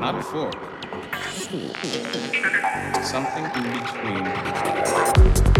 not a fork. Something in between.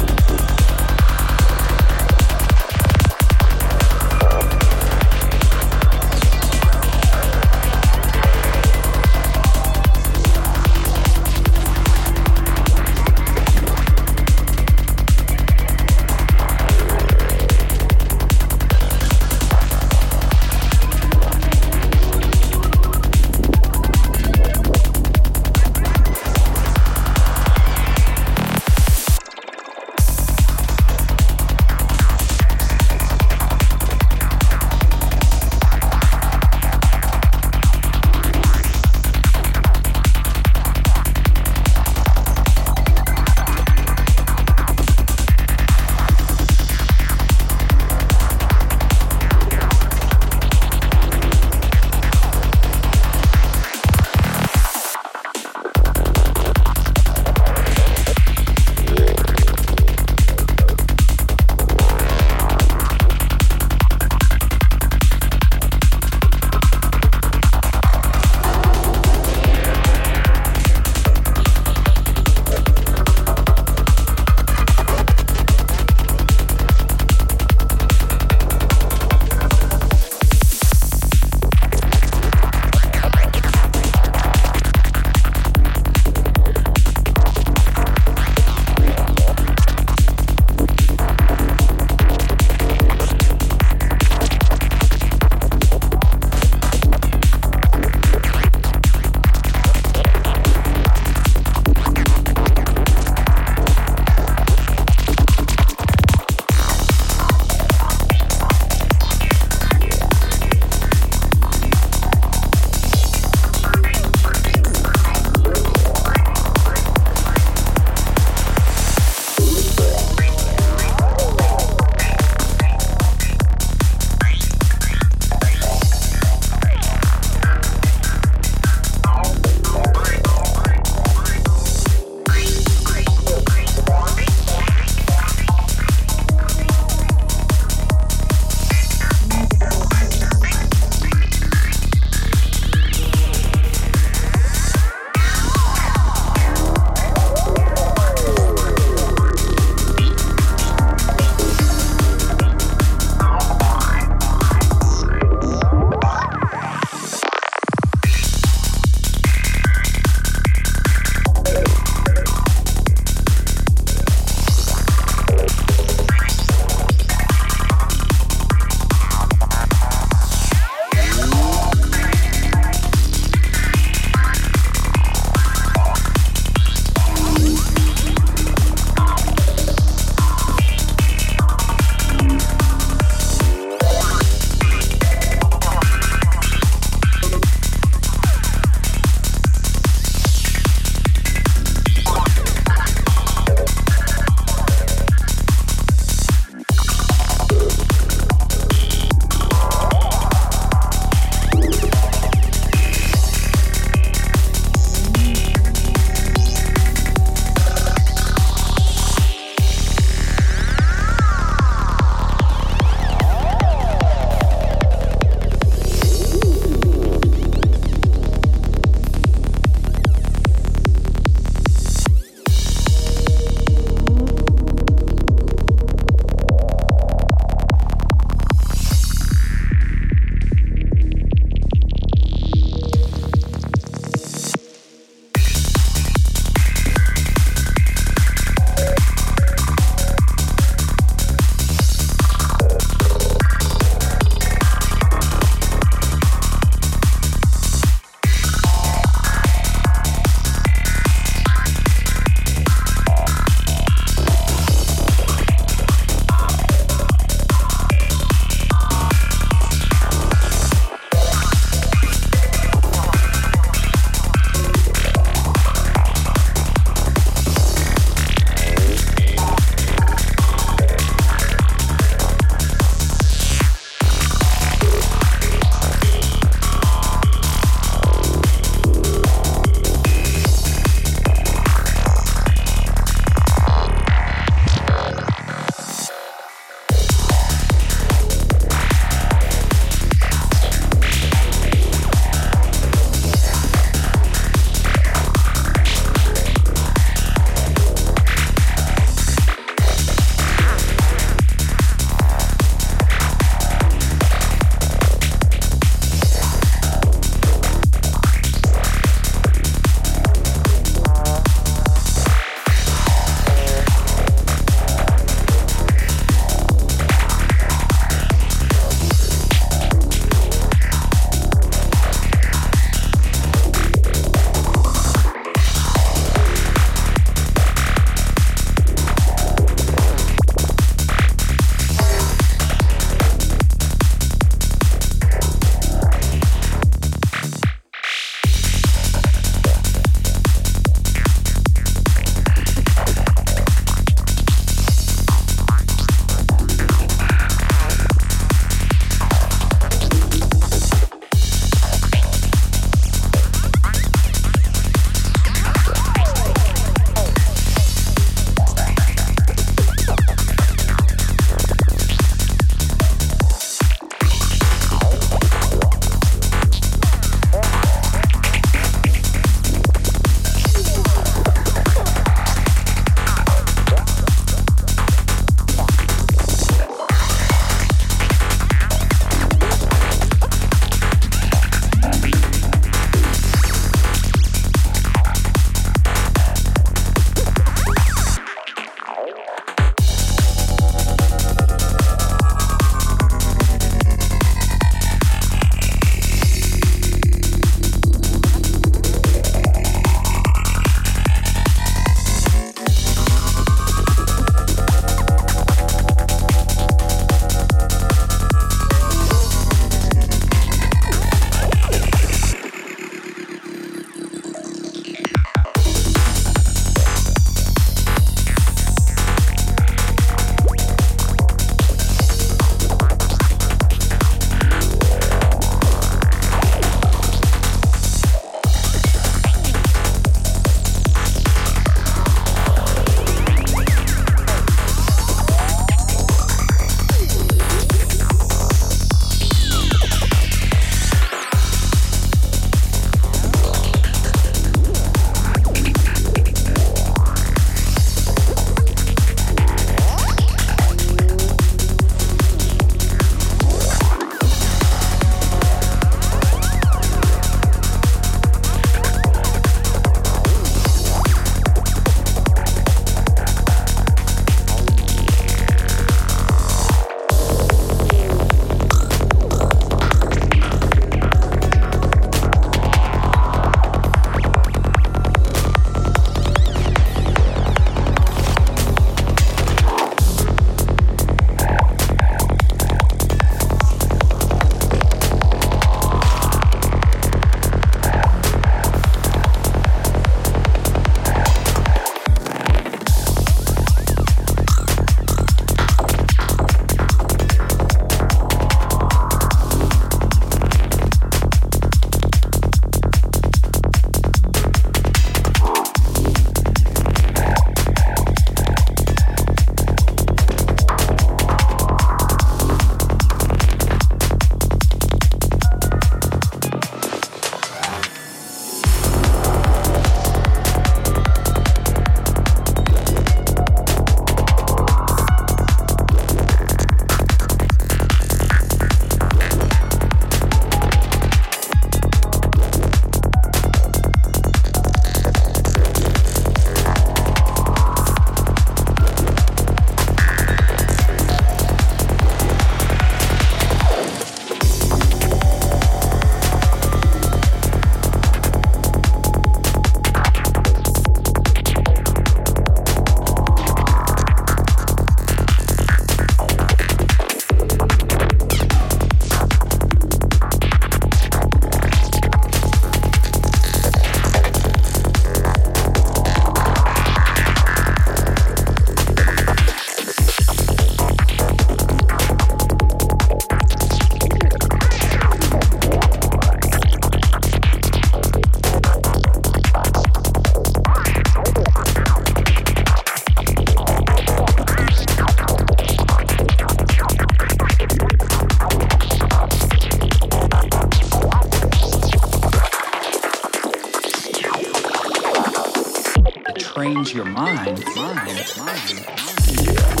Trains your mind, mind, mind, mind.